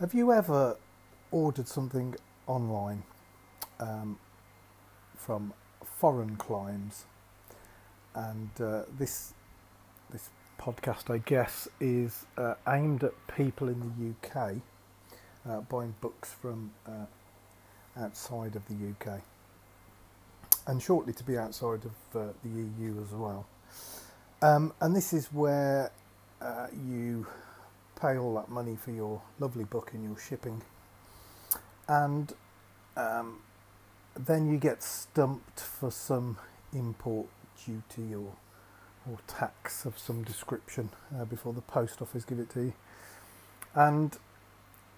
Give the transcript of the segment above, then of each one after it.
Have you ever ordered something online um, from foreign climes? And uh, this this podcast, I guess, is uh, aimed at people in the UK uh, buying books from uh, outside of the UK, and shortly to be outside of uh, the EU as well. Um, and this is where uh, you pay all that money for your lovely book and your shipping, and um, then you get stumped for some import duty or or tax of some description uh, before the post office give it to you. And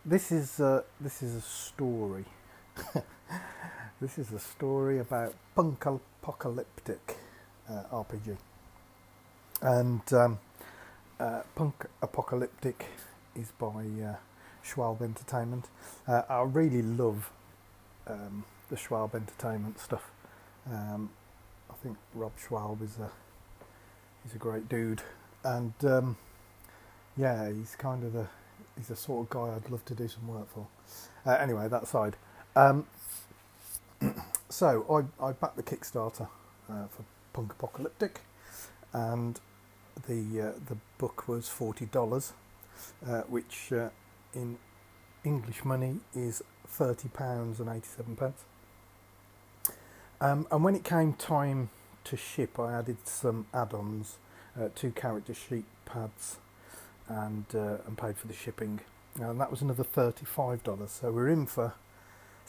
this is uh, this is a story. this is a story about punk apocalyptic uh, RPG. And um, uh, Punk Apocalyptic is by uh, Schwalbe Entertainment. Uh, I really love um, the Schwalbe Entertainment stuff. Um, I think Rob Schwalbe is a he's a great dude, and um, yeah, he's kind of the he's the sort of guy I'd love to do some work for. Uh, anyway, that aside. Um, so I I backed the Kickstarter uh, for Punk Apocalyptic, and the uh, the book was forty dollars, uh, which uh, in English money is thirty pounds and eighty seven pence. Um, and when it came time to ship, I added some add-ons, uh, two character sheet pads, and uh, and paid for the shipping, and that was another thirty five dollars. So we're in for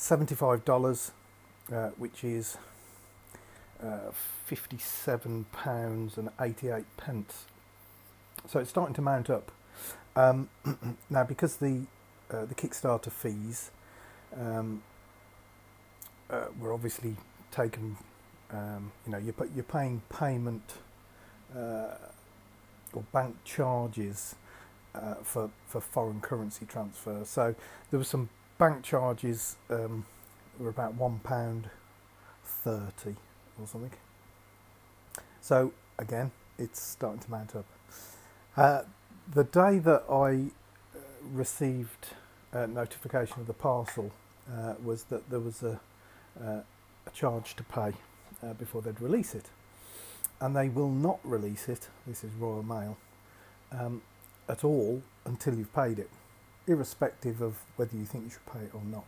seventy five dollars, uh, which is uh, fifty-seven pounds and eighty-eight pence. So it's starting to mount up. Um, now, because the uh, the Kickstarter fees um, uh, were obviously taken, um, you know, you're you're paying payment uh, or bank charges uh, for for foreign currency transfer. So there were some bank charges um, were about one pound thirty or something. So again, it's starting to mount up. Uh, the day that I uh, received a notification of the parcel uh, was that there was a, uh, a charge to pay uh, before they'd release it, and they will not release it. This is Royal Mail um, at all until you've paid it, irrespective of whether you think you should pay it or not.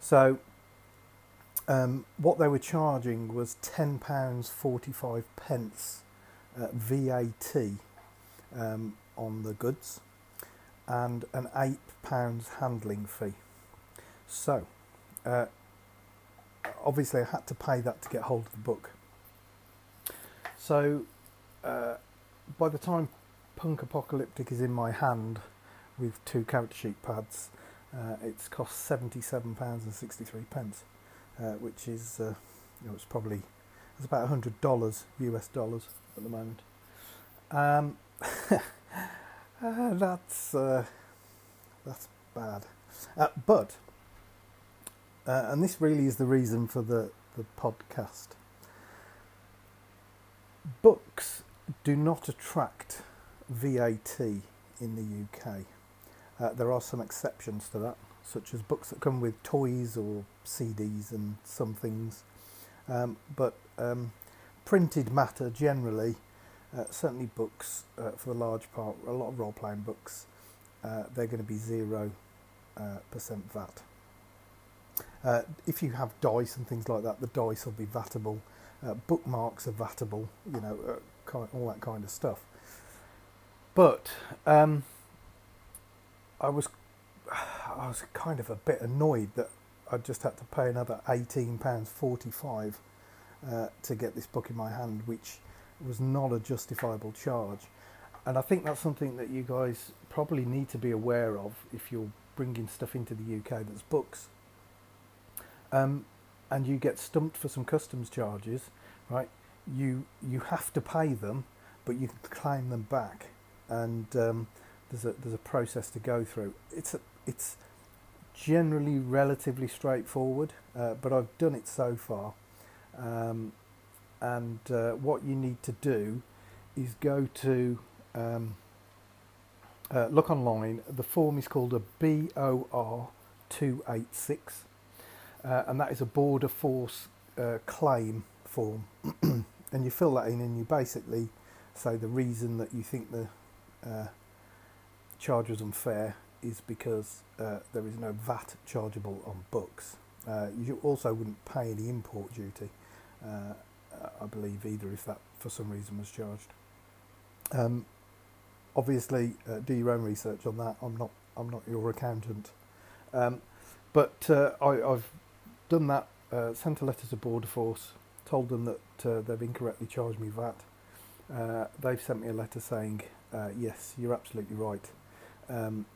So um, what they were charging was ten pounds forty five pence uh, VAT um, on the goods, and an eight pounds handling fee. So, uh, obviously, I had to pay that to get hold of the book. So, uh, by the time Punk Apocalyptic is in my hand with two character sheet pads, uh, it's cost seventy seven pounds and sixty three pence uh, which is uh, you know, it's probably it's about hundred dollars US dollars at the moment. Um, uh, that's uh, that's bad, uh, but and this really is the reason for the the podcast. Books do not attract VAT in the UK. There are some exceptions to that such as books that come with toys or CDs and some things. Um, but um, printed matter generally, uh, certainly books uh, for the large part, a lot of role playing books, uh, they're going to be zero uh, percent VAT. Uh, if you have dice and things like that, the dice will be vatable. Uh, bookmarks are vatable, you know, all that kind of stuff. But um, I was I was kind of a bit annoyed that I just had to pay another eighteen pounds forty five uh, to get this book in my hand, which was not a justifiable charge. And I think that's something that you guys probably need to be aware of if you're bringing stuff into the UK that's books. Um, and you get stumped for some customs charges, right? You you have to pay them, but you can claim them back, and um, there's a there's a process to go through. It's a, it's generally relatively straightforward, uh, but I've done it so far. Um, and uh, what you need to do is go to um, uh, look online. The form is called a BOR 286, uh, and that is a border force uh, claim form. and you fill that in, and you basically say the reason that you think the uh, charge was unfair is because uh, there is no VAT chargeable on books. Uh, you also wouldn't pay any import duty, uh, I believe, either if that for some reason was charged. Um, obviously, uh, do your own research on that. I'm not I'm not your accountant, um, but uh, I, have done that. Uh, sent a letter to Border Force, told them that they've incorrectly charged me VAT. they've sent me a letter saying, yes, you're absolutely right. Um,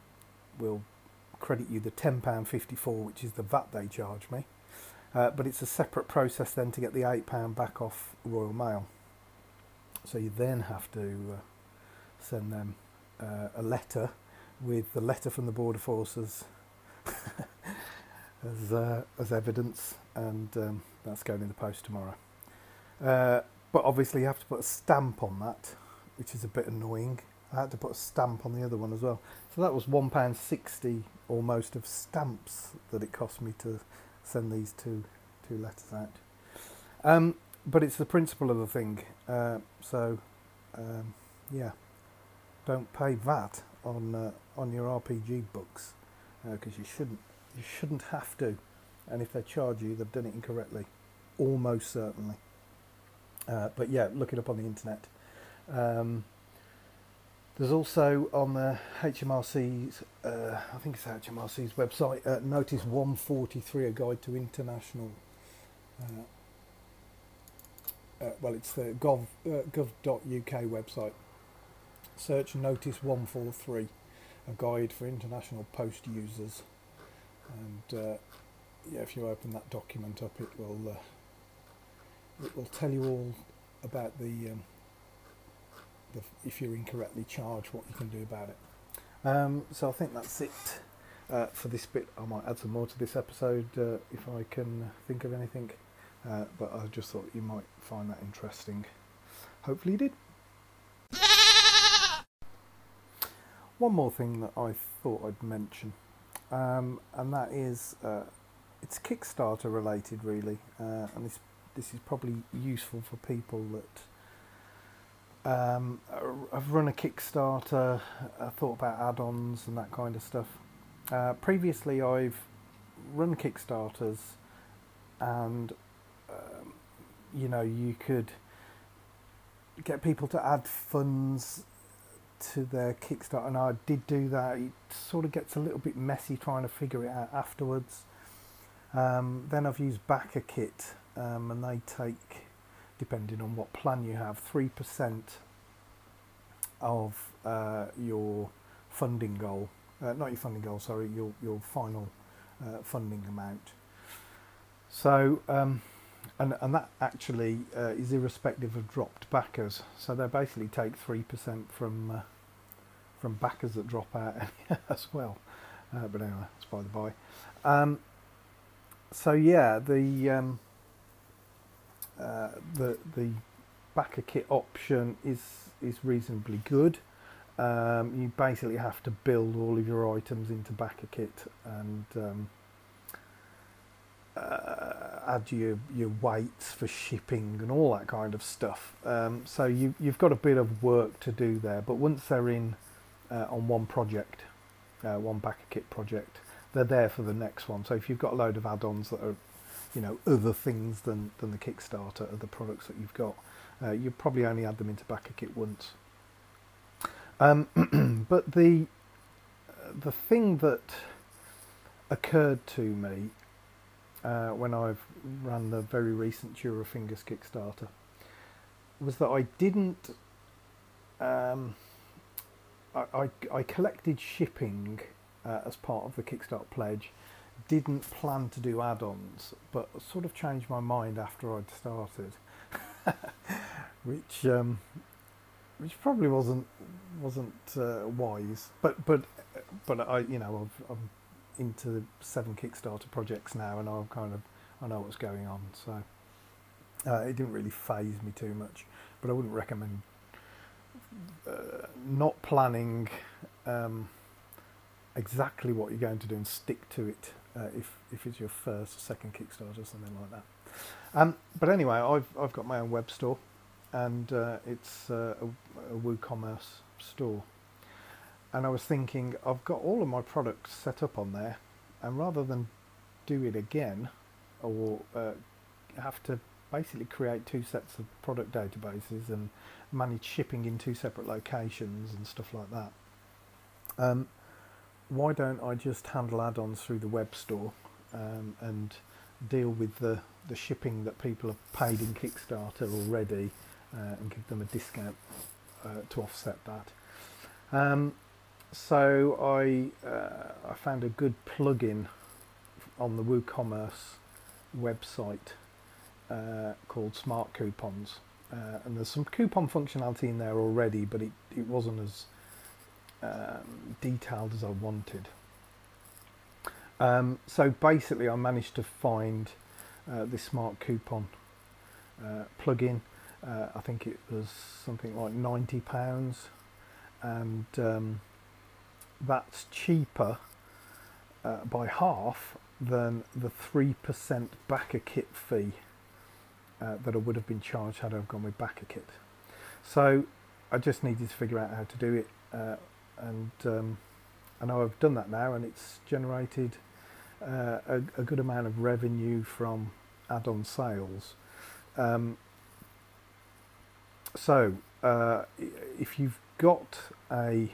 will credit you the £10.54, which is the VAT they charge me. Uh, but it's a separate process then to get the £8 back off Royal Mail. So you then have to uh, send them uh, a letter with the letter from the Border Forces as, uh, as evidence, and um, that's going in the post tomorrow. Uh, but obviously, you have to put a stamp on that, which is a bit annoying. I had to put a stamp on the other one as well. So that was £1.60 almost of stamps that it cost me to send these two, two letters out. Um, but it's the principle of the thing. Uh, so, um, yeah, don't pay VAT on uh, on your RPG books because uh, you shouldn't. You shouldn't have to. And if they charge you, they've done it incorrectly, almost certainly. Uh, but yeah, look it up on the internet. Um, there's also on the HMRC's, uh, I think it's HMRC's website, uh, Notice 143, a guide to international. Uh, uh well, it's the gov, uh, gov.uk website. Search Notice 143, a guide for international post users. And uh, yeah, if you open that document up, it will it will tell you all about the um, the, if you're incorrectly charged, what you can do about it. Um, so I think that's it uh, for this bit. I might add some more to this episode uh, if I can think of anything, uh, but I just thought you might find that interesting. Hopefully you did. One more thing that I thought I'd mention, um, and that is uh, it's Kickstarter related, really, uh, and this this is probably useful for people that um, I've run a Kickstarter, I thought about add ons and that kind of stuff. Uh, previously, I've run Kickstarters, and um, you know, you could get people to add funds to their Kickstarter, and I did do that. It sort of gets a little bit messy trying to figure it out afterwards. Um, then I've used BackerKit, um, and they take depending on what plan you have, 3% of uh, your funding goal, uh, not your funding goal, sorry, your, your final uh, funding amount. So, um, and, and that actually uh, is irrespective of dropped backers. So they basically take 3% from, uh, from backers that drop out as well. Uh, but anyway, that's by the by. Um, so yeah, the um, uh, the the backer kit option is is reasonably good. Um, you basically have to build all of your items into backer kit and um, uh, add your your weights for shipping and all that kind of stuff. Um, so you you've got a bit of work to do there. But once they're in uh, on one project, uh, one backer kit project, they're there for the next one. So if you've got a load of add-ons that are you know other things than than the Kickstarter of the products that you've got. Uh, you probably only add them into backer kit once. Um, but the the thing that occurred to me uh, when I've ran the very recent Fingers Kickstarter was that I didn't. Um, I, I, I collected shipping uh, as part of the Kickstarter pledge didn't plan to do add-ons, but sort of changed my mind after I'd started, which um, which probably wasn't wasn't uh, wise. But but but I you know I've, I'm into seven Kickstarter projects now, and I'm kind of I know what's going on. So uh, it didn't really phase me too much, but I wouldn't recommend uh, not planning um, exactly what you're going to do and stick to it uh, if if it's your first or second Kickstarter or something like that. Um, but anyway, I've I've got my own web store, and uh, it's uh, a, a WooCommerce store. And I was thinking, I've got all of my products set up on there, and rather than do it again, or uh, have to basically create two sets of product databases and manage shipping in two separate locations and stuff like that. Um, why don't I just handle add-ons through the web store um, and deal with the, the shipping that people have paid in Kickstarter already uh, and give them a discount uh, to offset that. Um, so I uh, I found a good plugin on the WooCommerce website uh, called Smart Coupons, uh, and there's some coupon functionality in there already, but it, it wasn't as um, detailed as I wanted. Um, so basically, I managed to find uh, this smart coupon uh, plugin. Uh, I think it was something like ninety pounds, and um, that's cheaper uh, by half than the three percent backer kit fee uh, that I would have been charged had I gone with backer kit. So I just needed to figure out how to do it, uh, and um, I know I've done that now, and it's generated uh, a, a, good amount of revenue from add-on sales. Um, so uh, if you've got a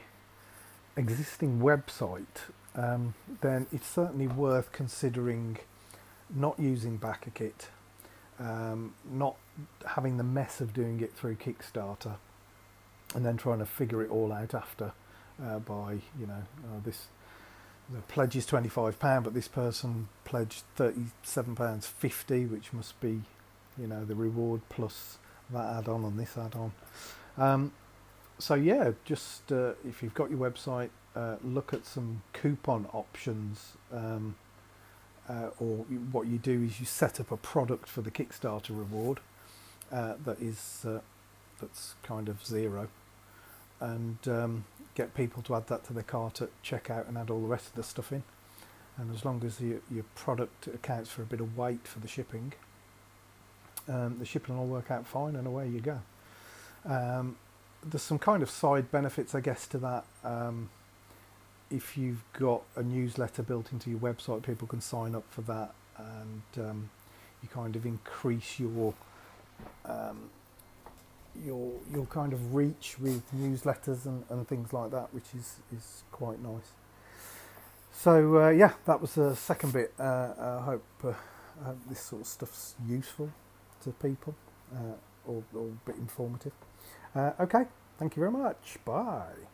existing website, um, then it's certainly worth considering not using BackerKit, um, not having the mess of doing it through Kickstarter, and then trying to figure it all out after uh, by you know uh, this the pledge is twenty five pound, but this person pledged thirty seven pounds fifty, which must be you know the reward plus that add on and this add on. Um, so yeah, just uh, if you've got your website, uh, look at some coupon options. Um, uh, or what you do is you set up a product for the Kickstarter reward uh, that is that's kind of zero, and um, get people to add that to their cart at checkout and add all the rest of the stuff in. And as long as your, your product accounts for a bit of weight for the shipping, um, the shipping will work out fine, and away you go. Um, there's some kind of side benefits, I guess, to that. Um, if you've got a newsletter built into your website, people can sign up for that, and um, you kind of increase your um, your your kind of reach with newsletters and, and things like that, which is is quite nice. So uh, yeah, that was the second bit. Uh, I hope uh, this sort of stuff's useful to people uh, or, or a bit informative. Uh, okay, thank you very much. Bye.